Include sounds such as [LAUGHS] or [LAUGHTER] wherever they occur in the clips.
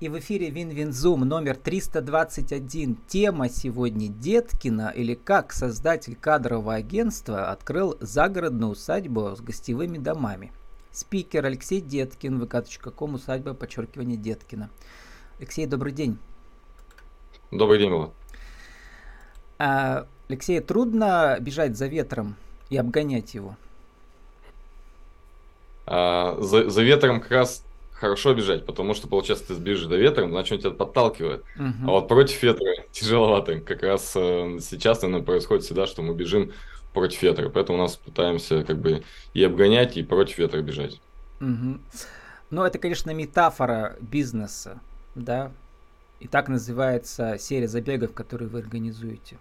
И в эфире Win-Win Zoom номер 321. Тема сегодня Деткина или как создатель кадрового агентства открыл загородную усадьбу с гостевыми домами. Спикер Алексей Деткин, vk.com, усадьба, подчеркивание Деткина. Алексей, добрый день. Добрый день, Влад. А, Алексей, трудно бежать за ветром и обгонять его? А, за, за ветром как раз хорошо бежать, потому что, получается, ты сбежишь до ветра, значит, он тебя подталкивает. Uh-huh. А вот против ветра [LAUGHS] тяжеловато. Как раз э, сейчас, наверное, происходит всегда, что мы бежим против ветра. Поэтому у нас пытаемся как бы и обгонять, и против ветра бежать. Uh-huh. Ну, это, конечно, метафора бизнеса, да? И так называется серия забегов, которые вы организуете.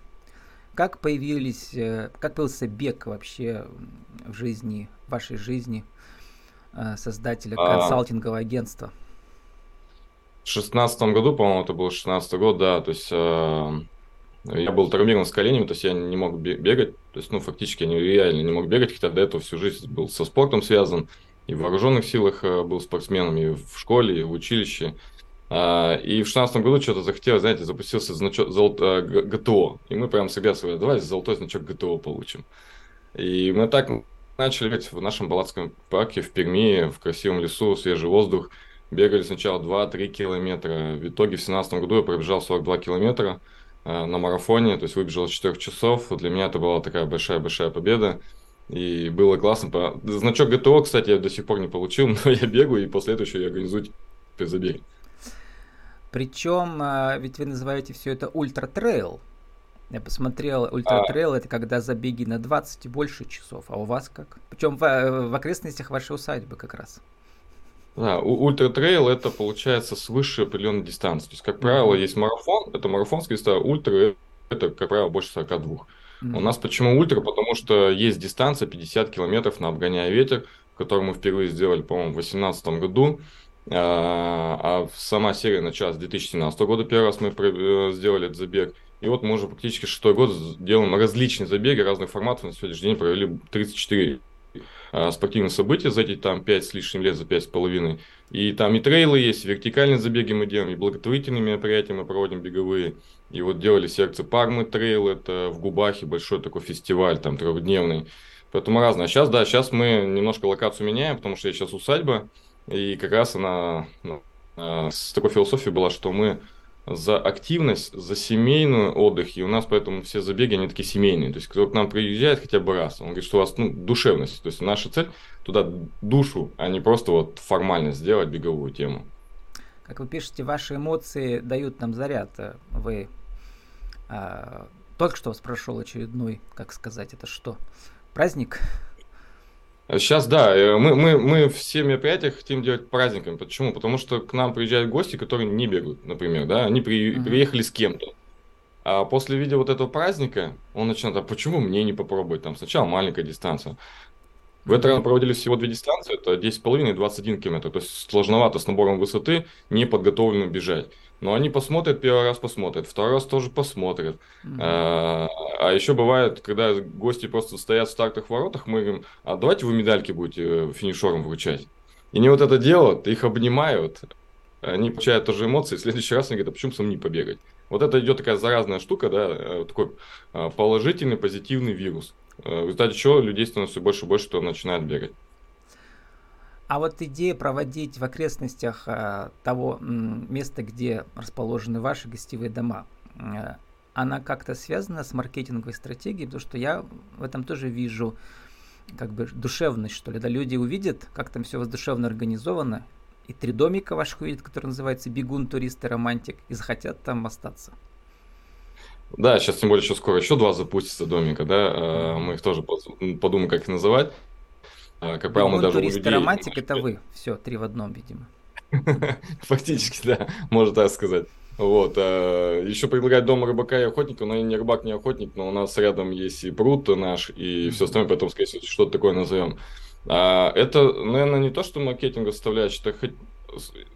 Как появились, э, как появился бег вообще в жизни, в вашей жизни – создателя а. консалтингового агентства? В шестнадцатом году, по-моему, это был шестнадцатый год, да, то есть э, я был травмирован с коленями, то есть я не мог бегать, то есть, ну, фактически я реально не мог бегать, хотя до этого всю жизнь был со спортом связан, и в вооруженных силах э, был спортсменом, и в школе, и в училище. А, и в шестнадцатом году что-то захотелось, знаете, запустился значок золот, ГТО, и мы прям всегда сказали, давай золотой значок ГТО получим. И мы так начали бегать в нашем Балатском парке в Перми, в красивом лесу, свежий воздух. Бегали сначала 2-3 километра. В итоге в 2017 году я пробежал 42 километра э, на марафоне, то есть выбежал 4 часов. Для меня это была такая большая-большая победа. И было классно. Значок ГТО, кстати, я до сих пор не получил, [LAUGHS] но я бегаю, и после этого еще я организую забеги. Причем, э, ведь вы называете все это ультра-трейл. Я посмотрел, ультратрейл а... это когда забеги на 20 и больше часов, а у вас как? Причем в, в окрестностях вашей усадьбы как раз. Да, ультра-трейл это получается свыше определенной дистанции. То есть, как правило, mm-hmm. есть марафон, это марафонская дистанция, ультра это, как правило, больше 42. Mm-hmm. У нас почему ультра? Потому что есть дистанция 50 километров на обгоняя ветер, которую мы впервые сделали, по-моему, в 2018 году. А, а сама серия началась с 2017 года, первый раз мы э, сделали этот забег. И вот мы уже практически шестой год делаем различные забеги разных форматов. На сегодняшний день провели 34 а, спортивных события за эти там 5 с лишним лет, за 5 с половиной. И там и трейлы есть, и вертикальные забеги мы делаем, и благотворительные мероприятия мы проводим беговые. И вот делали секцию Пармы трейл, это в Губахе большой такой фестиваль, там трехдневный. Поэтому разное. А сейчас, да, сейчас мы немножко локацию меняем, потому что я сейчас усадьба, и как раз она ну, а, с такой философией была, что мы за активность, за семейный отдых, и у нас поэтому все забеги, они такие семейные. То есть, кто к нам приезжает хотя бы раз, он говорит, что у вас ну, душевность. То есть, наша цель туда душу, а не просто вот формально сделать беговую тему. Как вы пишете, ваши эмоции дают нам заряд. Вы а, только что вас прошел очередной, как сказать, это что? Праздник? Сейчас, да, э, мы, мы, мы все мероприятия хотим делать праздниками. Почему? Потому что к нам приезжают гости, которые не бегают, например, да, они при, uh-huh. приехали с кем-то. А после видео вот этого праздника, он начинает, а почему мне не попробовать? Там сначала маленькая дистанция. В этот раз проводили всего две дистанции, это 10,5 и 21 километр. То есть сложновато с набором высоты, не подготовленным бежать. Но они посмотрят, первый раз посмотрят, второй раз тоже посмотрят. Mm-hmm. А, а еще бывает, когда гости просто стоят в стартовых воротах, мы говорим, а давайте вы медальки будете финишером вручать. И они вот это делают, их обнимают, они получают тоже эмоции, в следующий раз они говорят, а почему со мной не побегать? Вот это идет такая заразная штука, да, э, такой а, положительный, позитивный вирус. Э, в результате чего людей становится все больше и больше, кто начинает бегать. А вот идея проводить в окрестностях э, того места, где расположены ваши гостевые дома, э, она как-то связана с маркетинговой стратегией, потому что я в этом тоже вижу как бы душевность, что ли. Да, люди увидят, как там все душевно организовано, и три домика ваших увидят, которые называются «Бегун, турист и романтик», и захотят там остаться. Да, сейчас тем более еще скоро еще два запустятся домика, да, э, мы их тоже подумаем, как их называть. А, как правило, мы даже турист людей... романтик это вы. Все, три в одном, видимо. [LAUGHS] Фактически, да, можно так сказать. Вот. А, еще предлагать дом рыбака и охотника, но я не рыбак, не охотник, но у нас рядом есть и пруд наш, и все остальное, поэтому, скорее всего, что-то такое назовем. А, это, наверное, не то, что маркетинг составляет, это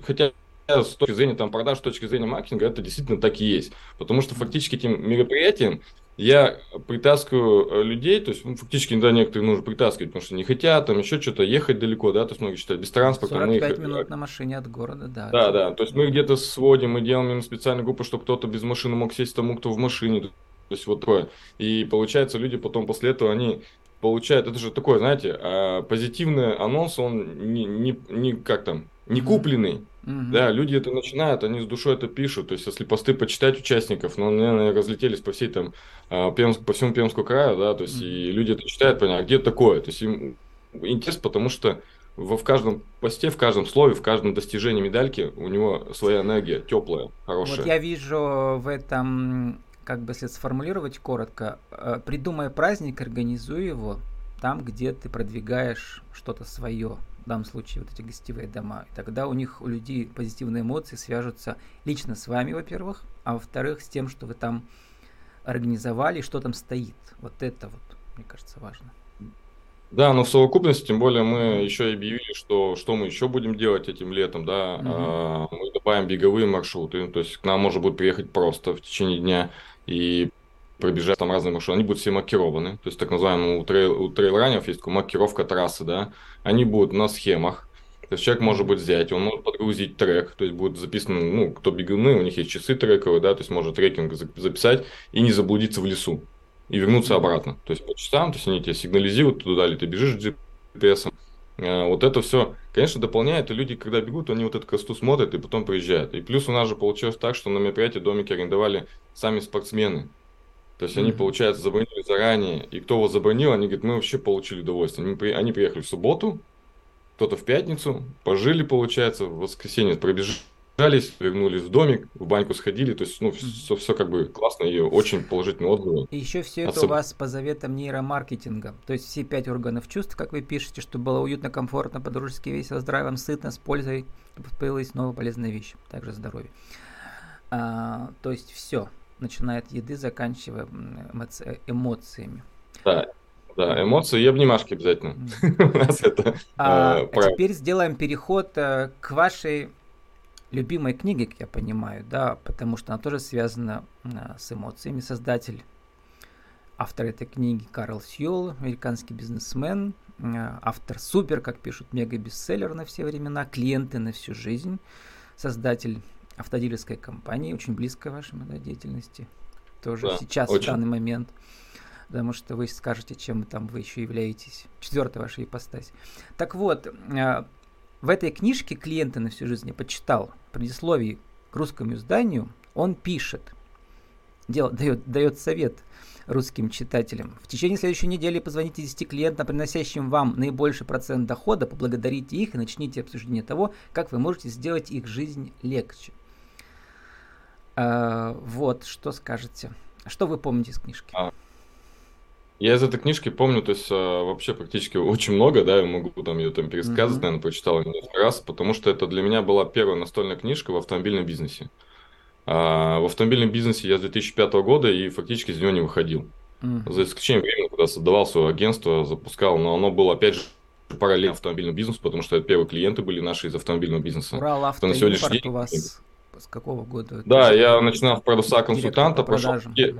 хотя с точки зрения там, продаж, с точки зрения маркетинга, это действительно так и есть. Потому что фактически этим мероприятием я притаскиваю э, людей, то есть ну, фактически иногда некоторые нужно притаскивать, потому что не хотят, там еще что-то, ехать далеко, да, то есть многие считают, без транспорта. 45 мы их... минут на машине от города, да. Да, да, то есть мы где-то сводим, мы делаем специальную группу, чтобы кто-то без машины мог сесть тому, кто в машине, то есть вот такое. И получается, люди потом после этого, они получают, это же такое, знаете, а, позитивный анонс, он не, не, не как там, не купленный, Угу. Да, люди это начинают, они с душой это пишут. То есть, если посты почитать участников, ну, наверное, разлетелись по всей там, а, Пермск, по всему Пермскому краю, да, то есть, угу. и люди это читают, понимают, а где такое? То есть, им интерес, потому что в, в каждом посте, в каждом слове, в каждом достижении медальки у него своя энергия, теплая, хорошая. Вот я вижу в этом, как бы если сформулировать коротко, э, придумай праздник, организуй его там, где ты продвигаешь что-то свое, в данном случае вот эти гостевые дома. И тогда у них, у людей позитивные эмоции свяжутся лично с вами, во-первых, а во-вторых, с тем, что вы там организовали, что там стоит. Вот это вот, мне кажется, важно. Да, но в совокупности, тем более мы еще и объявили, что, что мы еще будем делать этим летом, да, угу. мы добавим беговые маршруты, то есть к нам можно будет приехать просто в течение дня и пробежать там разные маршруты, они будут все маркированы, то есть так называемые у, трейл, у трейл-раннеров есть маркировка трассы, да, они будут на схемах, то есть человек может будет взять, он может подгрузить трек, то есть будет записано, ну, кто бегуны, у них есть часы трековые, да, то есть может трекинг записать и не заблудиться в лесу и вернуться обратно. То есть по часам, то есть они тебе сигнализируют туда, или ты бежишь GPS. Э, вот это все, конечно, дополняет, и люди, когда бегут, они вот эту косту смотрят и потом приезжают. И плюс у нас же получилось так, что на мероприятии домики арендовали сами спортсмены. То есть они, получается, забронили заранее, и кто его забронил, они говорят, мы вообще получили удовольствие. Они, при... они приехали в субботу, кто-то в пятницу, пожили, получается, в воскресенье пробежались, вернулись в домик, в баньку сходили, то есть, ну, все, все как бы классно и очень положительные отзывы. И еще все это у вас по заветам нейромаркетинга, то есть все пять органов чувств, как вы пишете, чтобы было уютно, комфортно, по-дружески, весело, здраво, сытно, с пользой, чтобы появилась новая полезная вещь, также здоровье. А, то есть все, начиная от еды, заканчивая э, эмоциями. Да, да, эмоции и обнимашки обязательно. [LAUGHS] У нас это а, э, а теперь сделаем переход э, к вашей любимой книге, как я понимаю, да, потому что она тоже связана с эмоциями. Создатель, автор этой книги Карл Сьюэлл, американский бизнесмен, автор супер, как пишут, мега-бестселлер на все времена, клиенты на всю жизнь, создатель автодилерской компании, очень близкой вашей да, деятельности, тоже да, сейчас, очень. в данный момент, потому что вы скажете, чем там вы еще являетесь, четвертая ваша ипостась. Так вот, э, в этой книжке «Клиенты на всю жизнь» я почитал предисловие к русскому изданию, он пишет, дел, дает, дает совет русским читателям. В течение следующей недели позвоните 10 клиентам, приносящим вам наибольший процент дохода, поблагодарите их и начните обсуждение того, как вы можете сделать их жизнь легче. А, вот, что скажете? Что вы помните из книжки? А, я из этой книжки помню, то есть а, вообще практически очень много, да, я могу там ее там пересказать, mm-hmm. наверное, прочитал несколько раз, потому что это для меня была первая настольная книжка в автомобильном бизнесе. А, в автомобильном бизнесе я с 2005 года и фактически из него не выходил. Mm-hmm. За исключением времени, когда создавал свое агентство, запускал, но оно было, опять же, параллельно автомобильному бизнесу, потому что это первые клиенты были наши из автомобильного бизнеса. Урал Автоимпорт у вас с какого года? Да, я начинал в паруса консультанта, прошел те,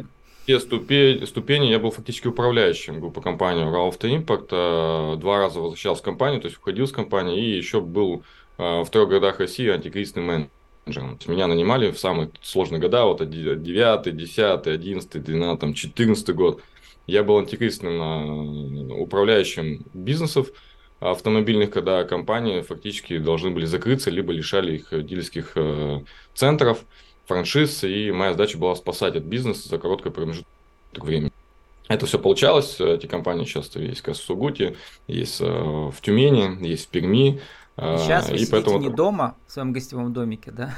те ступени, ступени, я был фактически управляющим группы компании Автоимпорт, э, два раза возвращался в компанию, то есть уходил с компании, и еще был э, в трех городах России антикризисным менеджером. Меня нанимали в самые сложные года, вот 9, 10, 11, 12, 14 год. Я был антикризисным э, управляющим бизнесов, автомобильных, когда компании фактически должны были закрыться, либо лишали их дилерских э, центров, франшиз, и моя задача была спасать этот бизнес за короткое промежуток времени. Это все получалось, эти компании сейчас есть как в Сугуте, есть э, в Тюмени, есть в Перми. Э, сейчас вы и сидите поэтому... не дома, в своем гостевом домике, да?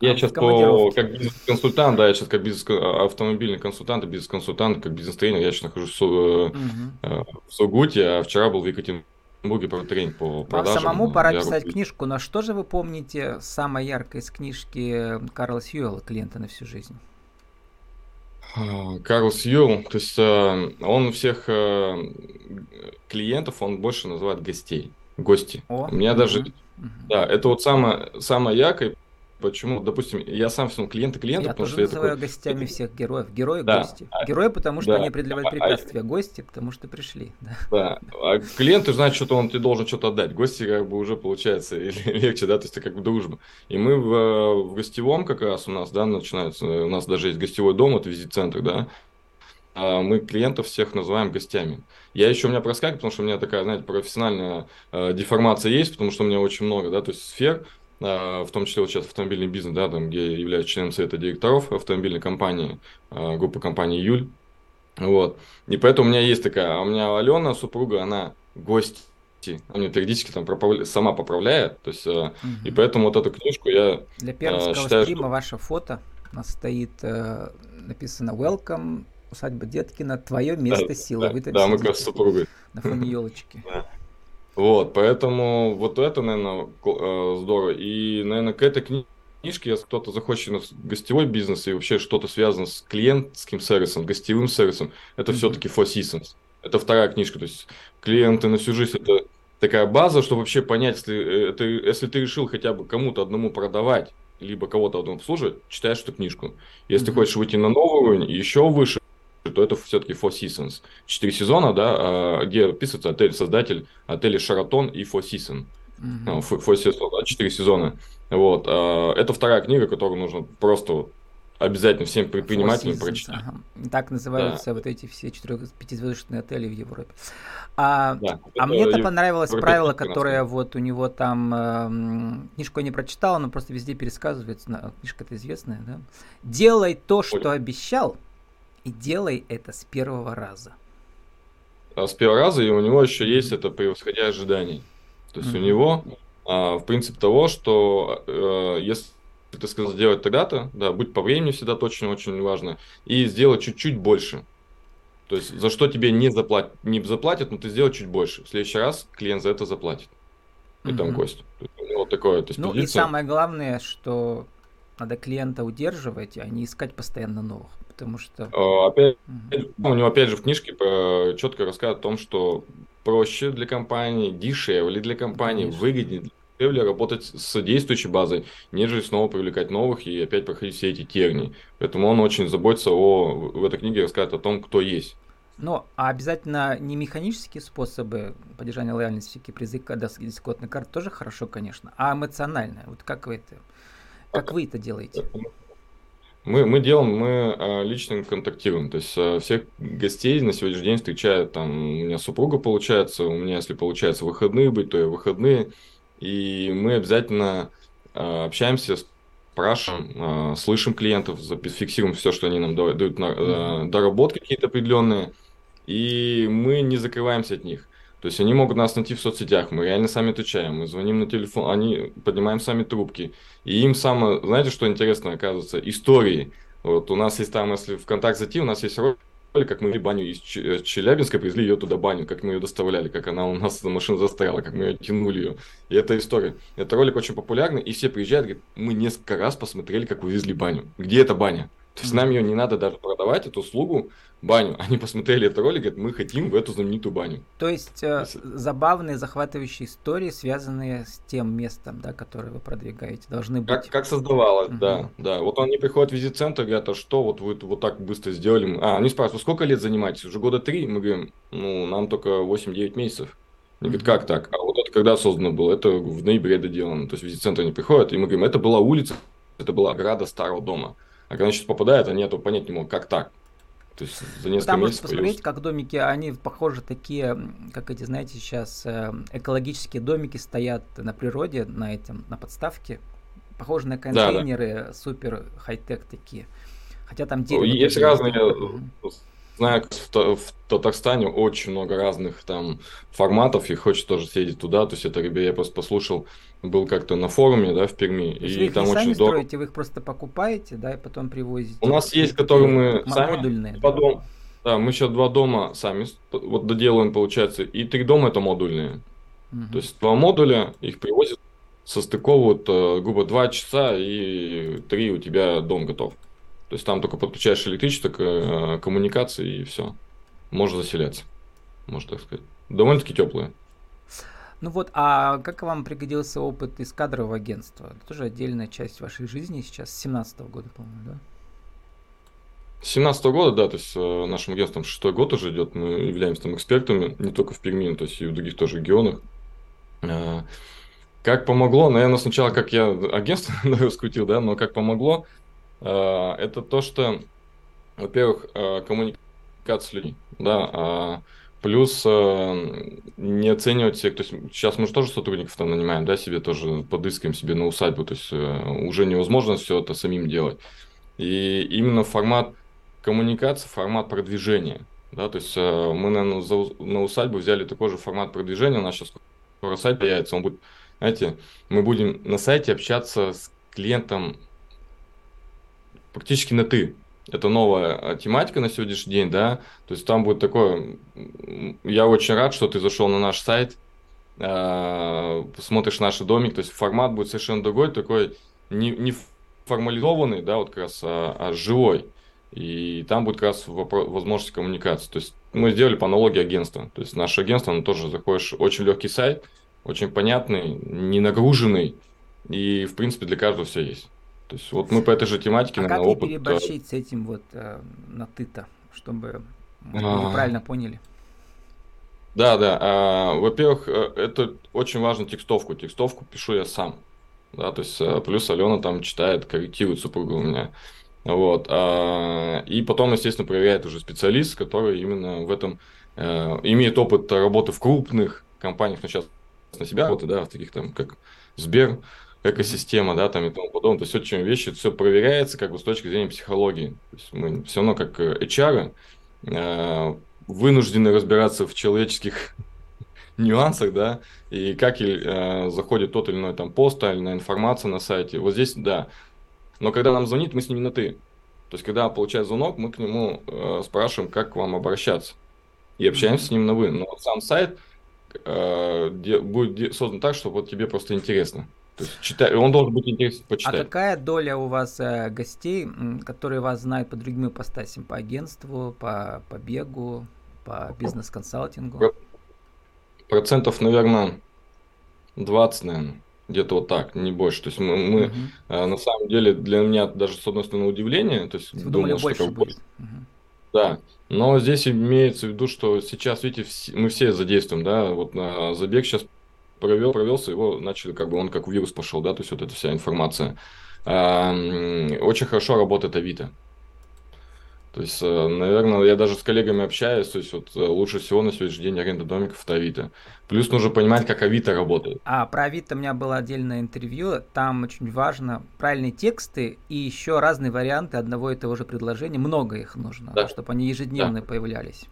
Я а сейчас по, как бизнес-консультант, да, я сейчас как бизнес автомобильный консультант бизнес-консультант, как бизнес-тренер, я сейчас нахожусь в, угу. в Сугуте, а вчера был в Екатеринбурге Буги про тренинг по продажам. Вам самому пора писать руки. книжку, но что же вы помните самое яркое из книжки Карла Сьюэлла «Клиента на всю жизнь»? А, Карл Сьюэлл, то есть э, он всех э, клиентов, он больше называет гостей, гости. О, У меня угу, даже, угу. да, это вот самое, самое яркое, Почему? Допустим, я сам все клиенты клиента, я потому тоже что называю я такой... гостями всех героев. Герои Да. гости. Герои, потому что Да. они преодолевают А- препятствия. Гости, потому что пришли. [LAUGHS] Да. Да, а клиенты знают, что он тебе должен что-то отдать. Гости как бы уже получается [LAUGHS] легче, да, то есть это как бы дружба. И мы в, в гостевом как раз у нас, да, начинается, у нас даже есть гостевой дом, это визит-центр, да, а мы клиентов всех называем гостями. Я еще у меня проскакиваю, потому что у меня такая, знаете, профессиональная э, деформация есть, потому что у меня очень много, да, то есть сфер, в том числе вот сейчас автомобильный бизнес, да, там, где я являюсь членом совета директоров автомобильной компании, э, группы компании Юль, вот. И поэтому у меня есть такая, а у меня Алена, супруга, она гость. Она мне периодически там проправля- сама поправляет. То есть, Мгм. и поэтому вот эту книжку я Для первого считаю, стрима что- ваше фото. У нас стоит э, написано Welcome, усадьба Деткина, твое место да, силы. да, Вы да, мы как с супругой. на фоне елочки. [LAUGHS] Вот, поэтому вот это, наверное, здорово. И, наверное, к этой кни- книжке, если кто-то захочет в гостевой бизнес и вообще что-то связано с клиентским сервисом, гостевым сервисом, это Мгм. все-таки Four Seasons. Это вторая книжка, то есть клиенты на всю жизнь это такая база, чтобы вообще понять, если, э, это, если ты решил хотя бы кому-то одному продавать, либо кого-то одному обслуживать, читаешь эту книжку. Если ты Мгм. хочешь выйти на новый уровень, еще выше, то это все-таки Four Seasons. Четыре сезона, да, а, где описывается отель, создатель отеля Шаратон и Four Seasons. Ну, Four Seasons, да, четыре сезона. Вот. а, Это вторая книга, которую нужно просто обязательно всем предпринимателям прочитать. ага. Так называются вот эти все четырех пятизвездочные отели в Европе. А, Да, а мне-то ев- понравилось европейский правило, которое вот у него там эм, книжку я не прочитал, но просто везде пересказывается. Книжка-то известная, да? Делай то, что обещал, и делай это с первого раза. а с первого раза, и у него еще есть это превосходя ожиданий. То есть у Мгм. него а, в принцип того, что э, если ты сказал сделать тогда-то, да, будь по времени всегда точно очень важно, и сделать чуть-чуть больше. То есть за что тебе не заплатят, не заплатят, но ты сделай чуть больше. В следующий раз клиент за это заплатит. И там Мгм. гость. У него такое, то есть Ну и позиция- самое главное, что надо клиента удерживать, а не искать постоянно новых. Потому что... А, Опять, у него опять же в книжке про- четко рассказывает о том, что проще для компании, дешевле для компании, Конечно. выгоднее, дешевле работать с действующей базой, нежели снова привлекать новых и опять проходить все эти тернии. Поэтому он очень заботится о, в этой книге рассказывает о том, кто есть. Ну, а обязательно не механические способы поддержания лояльности, всякие призы, когда дискотная карта, тоже хорошо, конечно, а эмоциональное. Вот как вы это, как вы это делаете? Мы, мы делаем, мы э, лично контактируем. То есть э, всех гостей на сегодняшний день встречает там, у меня супруга получается, у меня, если получается выходные быть, то и выходные. И мы обязательно э, общаемся, спрашиваем, э, слышим клиентов, фиксируем все, что они нам да- дают, на, э, доработки какие-то определенные. И мы не закрываемся от них. То есть они могут нас найти в соцсетях, мы реально сами отвечаем, мы звоним на телефон, они поднимаем сами трубки. И им самое, знаете, что интересно, оказывается, истории. Вот у нас есть там, если в контакт зайти, у нас есть ролик, как мы баню из э, Челябинска, привезли ее туда баню, как мы ее доставляли, как она у нас на машину застряла, как мы ее тянули ее. И это история. Это ролик очень популярный, и все приезжают, говорят, мы несколько раз посмотрели, как вы везли баню. Где эта баня? То есть нам ее не надо даже продавать, эту услугу, баню. Они посмотрели этот ролик, говорят, мы хотим в эту знаменитую баню. То есть э, забавные, захватывающие истории, связанные с тем местом, да, которое вы продвигаете, должны Как, быть. как создавалось, Мгм. да, да. Вот они приходят в визит-центр, говорят, а что вот вы вот так быстро сделали? А, они спрашивают, сколько лет занимаетесь? Уже года три? Мы говорим, ну, нам только 8-9 месяцев. Они говорят, как так? А вот это когда создано было? Это в ноябре доделано. То есть в визит-центр они приходят, и мы говорим, это была улица, это была ограда старого дома. А когда сейчас попадают, они этого понять не могут, как так? То есть за несколько Там можно месяцев посмотреть, появился. как домики, они похожи такие, как эти, знаете, сейчас э, экологические домики стоят на природе, на этом, на подставке, похожи на Да, да. контейнеры, супер хай-тек такие. Хотя там дерево. Есть тоже разные, Мгм. Знаю, в, в Татарстане очень много разных там форматов, и хочется тоже съездить туда. То есть это, ребята, я просто послушал, был как-то на форуме, да, в Перми, есть вы и их там не очень сами здорово. строите, вы их просто покупаете, да, и потом привозите. У нас есть, которые мы сами модульные. Два да. дома. Да, мы сейчас два дома сами вот доделаем, получается, и три дома это модульные. Мгм. То есть два модуля, их привозят, состыковывают, э, грубо, два часа, и три у тебя дом готов. То есть там только подключаешь электричество, к, э, коммуникации, и все. Можно заселяться, можно так сказать. Довольно-таки теплые. Ну вот, а как вам пригодился опыт из кадрового агентства? Это тоже отдельная часть вашей жизни сейчас, с 17 года, по-моему, да? С 17 года, да, то есть э, нашим агентством шестой год уже идет, мы являемся там экспертами, не только в Перми, то есть и в других тоже регионах. Э, как помогло, наверное, сначала, как я агентство [LAUGHS] раскрутил, да, но как помогло, это то, что, во-первых, коммуникация с людьми, да, а Плюс э, не оценивать всех, то есть сейчас мы же тоже сотрудников там нанимаем, да, себе тоже подыскиваем себе на усадьбу, то есть э, уже невозможно все это самим делать. И именно формат коммуникации, формат продвижения, да, то есть э, мы, наверное, за, на усадьбу взяли такой же формат продвижения, у нас сейчас скоро сайт появится, он будет, знаете, мы будем на сайте общаться с клиентом практически на ты, это новая а, тематика на сегодняшний день, да, то есть там будет такое, я очень рад, что ты зашел на наш сайт, э, смотришь наши домик, то есть формат будет совершенно другой, такой не, не формализованный, да, вот как раз, а, а живой, и там будет как раз вопрос, возможность коммуникации, то есть мы сделали по аналогии агентства, то есть наше агентство, оно тоже заходишь, очень легкий сайт, очень понятный, не нагруженный, и в принципе для каждого все есть. То есть вот мы по этой же тематике, а наверное, как опыт... не переборщить с этим вот э, на ты-то, чтобы мы а... правильно поняли? Да, да. А, во-первых, э, это очень важно текстовку. Текстовку пишу я сам. Да, то есть э, плюс Алена там читает, корректирует супруга у меня. Вот. А, и потом, естественно, проверяет уже специалист, который именно в этом э, имеет опыт работы в крупных компаниях, но сейчас на себя работы, да, в таких там, как Сбер, экосистема, да, там и тому подобное. То есть очень вещи, все проверяется как бы с точки зрения психологии. То есть мы все равно как э, HR э, вынуждены разбираться в человеческих [LAUGHS] нюансах, да, и как э, заходит тот или иной там пост, или иная информация на сайте. Вот здесь, да. Но когда нам звонит, мы с ними на ты. То есть, когда получает звонок, мы к нему э, спрашиваем, как к вам обращаться. И общаемся с ним на вы. Но сам сайт э, де, будет де, создан так, чтобы вот тебе просто интересно. То есть читай, он должен быть интересен почитать. А какая доля у вас э, гостей, которые вас знают по другим ипостасям, по агентству, по, по бегу, по бизнес-консалтингу? Процентов, наверное, 20, наверное, где-то вот так, не больше. То есть мы, мы угу. э, на самом деле для меня даже с одной стороны удивление, то есть Вы больше что будет? Угу. Да, но здесь имеется в виду, что сейчас, видите, мы все задействуем, да, вот на забег сейчас провел, провелся, его начали, как бы он как вирус пошел, да, то есть вот эта вся информация. Очень хорошо работает Авито. То есть, э, наверное, я даже с коллегами общаюсь, то есть вот э, лучше всего на сегодняшний день аренда домиков это Авито. Плюс нужно понимать, как Авито работает. А про Авито у меня было отдельное интервью, там очень важно правильные тексты и еще разные варианты одного и того же предложения, много их нужно, да. чтобы они ежедневно да. появлялись.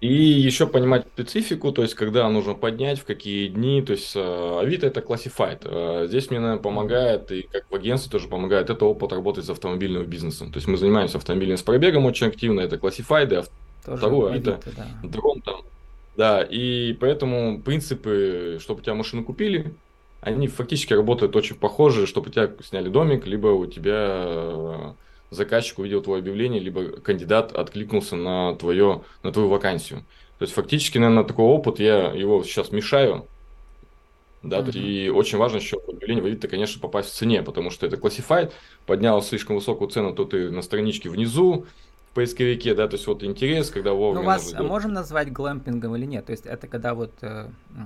И еще понимать специфику, то есть когда нужно поднять, в какие дни. То есть э, Авито это classified. Э, здесь мне, наверное, помогает, и как в агентстве тоже помогает, это опыт работы с автомобильным бизнесом. То есть мы занимаемся автомобильным с пробегом очень активно, это classified, а второе Авито, да. дрон там. Да, и поэтому принципы, чтобы у тебя машину купили, они фактически работают очень похожи, чтобы у тебя сняли домик, либо у тебя э, заказчик увидел твое объявление, либо кандидат откликнулся на, твое, на твою вакансию. То есть фактически, наверное, такой опыт, я его сейчас мешаю, да, mm-hmm. и очень важно еще объявление вводить, конечно, попасть в цене, потому что это classified, поднял слишком высокую цену, то ты на страничке внизу, в поисковике, да, то есть вот интерес, когда вовремя... Ну, вас можем назвать глэмпингом или нет? То есть это когда вот э, э,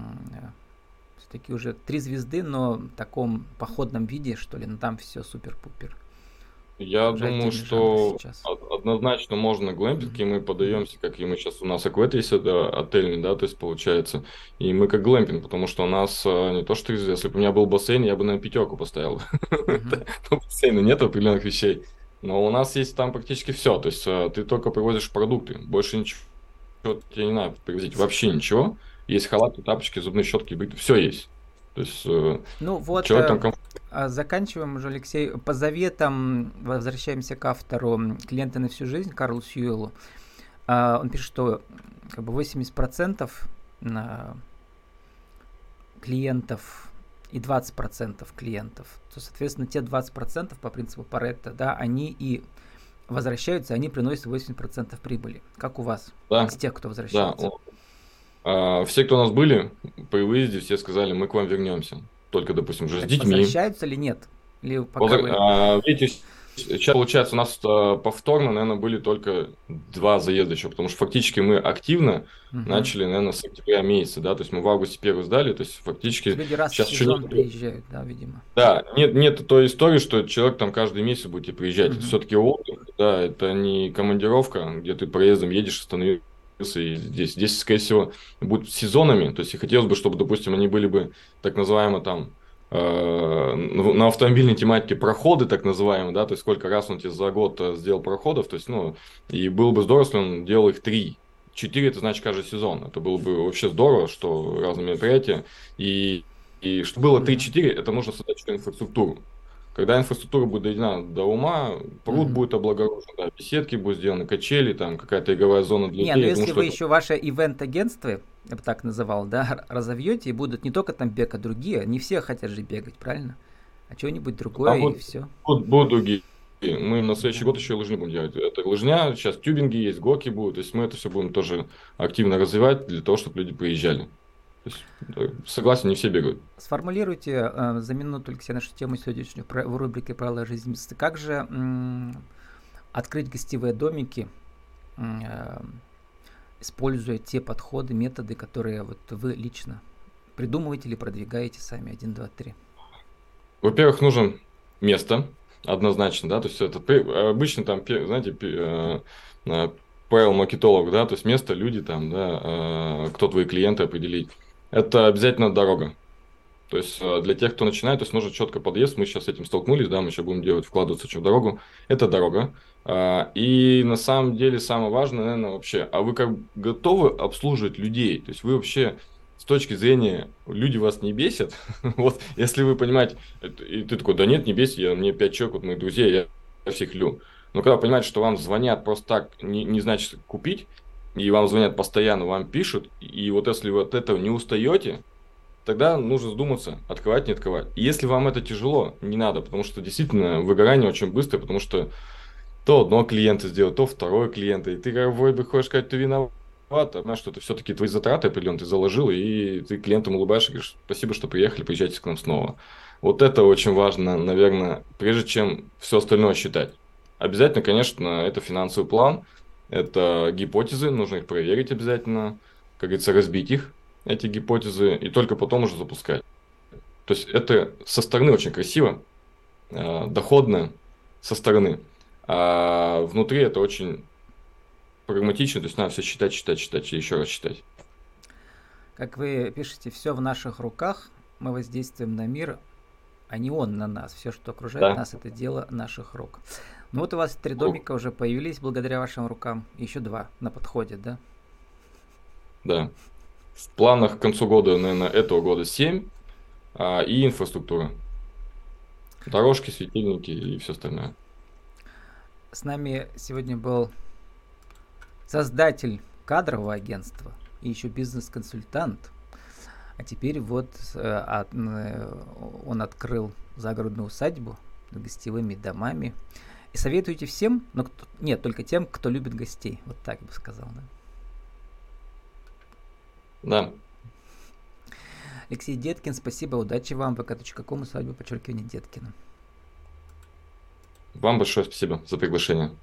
все-таки уже три звезды, но в таком походном виде, что ли, ну там все супер-пупер. Я Уже думаю, что однозначно можно глэмпинг, и мы подаемся, как и мы сейчас у нас аквет есть это отельный, да, то есть получается, и мы как глэмпинг, потому что у нас а, не то что если бы у меня был бассейн, я бы на пятерку поставил. [LAUGHS] Но бассейна нет определенных вещей. Но у нас есть там практически все. То есть а, ты только привозишь продукты, больше ничего тебе не надо привозить, вообще ничего. Есть халаты, тапочки, зубные щетки, все есть. То есть, э, ну вот, человек там комфорт... А, заканчиваем уже, Алексей. По заветам возвращаемся к автору «Клиенты на всю жизнь» Карлу Сьюэлу. А, он пишет, что как бы 80% клиентов и 20% клиентов, то, соответственно, те 20% по принципу Паретта, да, они и возвращаются, они приносят 80% прибыли. Как у вас? Да. Из тех, кто возвращается. Да. А, все, кто у нас были при выезде, все сказали, мы к вам вернемся. Только, допустим, уже Так с детьми. Возвращаются или нет? Или пока Возра- вы- а, видите, сейчас, получается, у нас а, повторно, наверное, были только два заезда еще, потому что фактически мы активно Мгм. начали, наверное, с октября месяца, да, то есть мы в августе первый сдали, то есть фактически Люди раз сейчас в еще сезон нет- приезжают, да, видимо. Да, нет, нет той истории, что человек там каждый месяц будет приезжать. Мгм. Все-таки отдых, да, это не командировка, где ты проездом едешь, остановился здесь. Здесь, скорее всего, будут сезонами. То есть и хотелось бы, чтобы, допустим, они были бы так называемо там э, на автомобильной тематике проходы, так называемые, да, то есть сколько раз он тебе за год э, сделал проходов, то есть, ну, и было бы здорово, если он делал их три. Четыре, это значит каждый сезон. Это было бы вообще здорово, что разные мероприятия. И, и чтобы было 3-4, это нужно создать еще инфраструктуру. Когда инфраструктура будет доведена до ума, пруд Мгм. будет облагорожен, да, беседки будут сделаны, качели, там какая-то игровая зона для Не, ну детей. Я если думаю, вы это- еще ваше ивент-агентство, я бы так называл, да, разовьете, и будут не только там бег, а другие. Не все хотят же бегать, правильно? А что-нибудь другое, А и вот- все. Будут, будут другие. Мы на следующий год еще лыжни будем делать. Это лыжня, сейчас тюбинги есть, горки будут. То есть мы это все будем тоже активно развивать для того, чтобы люди приезжали. То есть, да, согласен, не все бегают. Сформулируйте э, за минуту, Алексей, нашу тему сегодняшнюю про- в рубрике «Правила жизни». Как же м, открыть гостевые домики, э, используя те подходы, методы, которые вот вы лично придумываете или продвигаете сами? Один, два, три. Во-первых, нужно место, однозначно, да, то есть это обычно там, знаете, пе- э, э, правил маркетолог, да, то есть место, люди там, да, э, кто твои клиенты определить. Это обязательно дорога. То есть э, для тех, кто начинает, то есть нужно четко подъезд, мы сейчас с этим столкнулись, да, мы еще будем делать, вкладываться что в дорогу, это дорога. А, И на самом деле самое важное, наверное, вообще, а вы как готовы обслуживать людей? То есть вы вообще с точки зрения, люди вас не бесят, [LAUGHS] вот, если вы понимаете, и ты такой, да нет, не бесит, я, мне пять человек, вот мои друзья, я, всех люблю. Но когда понимаете, что вам звонят просто так, не, не значит купить, и вам звонят постоянно, вам пишут, и вот если вы от этого не устаете, тогда нужно задуматься, открывать, не открывать. И если вам это тяжело, не надо, потому что действительно выгорание очень быстрое, потому что то одно клиента сделать, то второе клиента, и ты как вроде бы хочешь сказать, ты виноват, понимаешь, что это все-таки твои затраты определенные, ты заложил, и ты клиентам улыбаешься и говоришь, спасибо, что приехали, приезжайте к нам снова. Вот это очень важно, наверное, прежде чем все остальное считать. Обязательно, конечно, это финансовый план, это гипотезы, нужно их проверить обязательно, как говорится, разбить их, эти гипотезы, и только потом уже запускать. То есть это со стороны очень красиво, э, доходно со стороны, а внутри это очень прагматично, то есть надо все считать, считать, считать и еще раз считать. Как вы пишете, все в наших руках, мы воздействуем на мир, а не он на нас. Все, что окружает Да. нас, это дело наших рук. Ну вот у вас три Ну. домика уже появились благодаря вашим рукам. Еще два на подходе, да? Да. В планах к концу года, наверное, этого года 7 а, и инфраструктура. Дорожки, светильники и все остальное. С нами сегодня был создатель кадрового агентства и еще бизнес-консультант. А теперь вот э, от- э, он открыл загородную усадьбу с гостевыми домами. И советуете всем, но кто, нет, только тем, кто любит гостей. Вот так я бы сказал. Да? Да. Алексей Деткин, спасибо, удачи вам. vk.com, усадьба, подчеркивание Деткина. Вам большое спасибо за приглашение.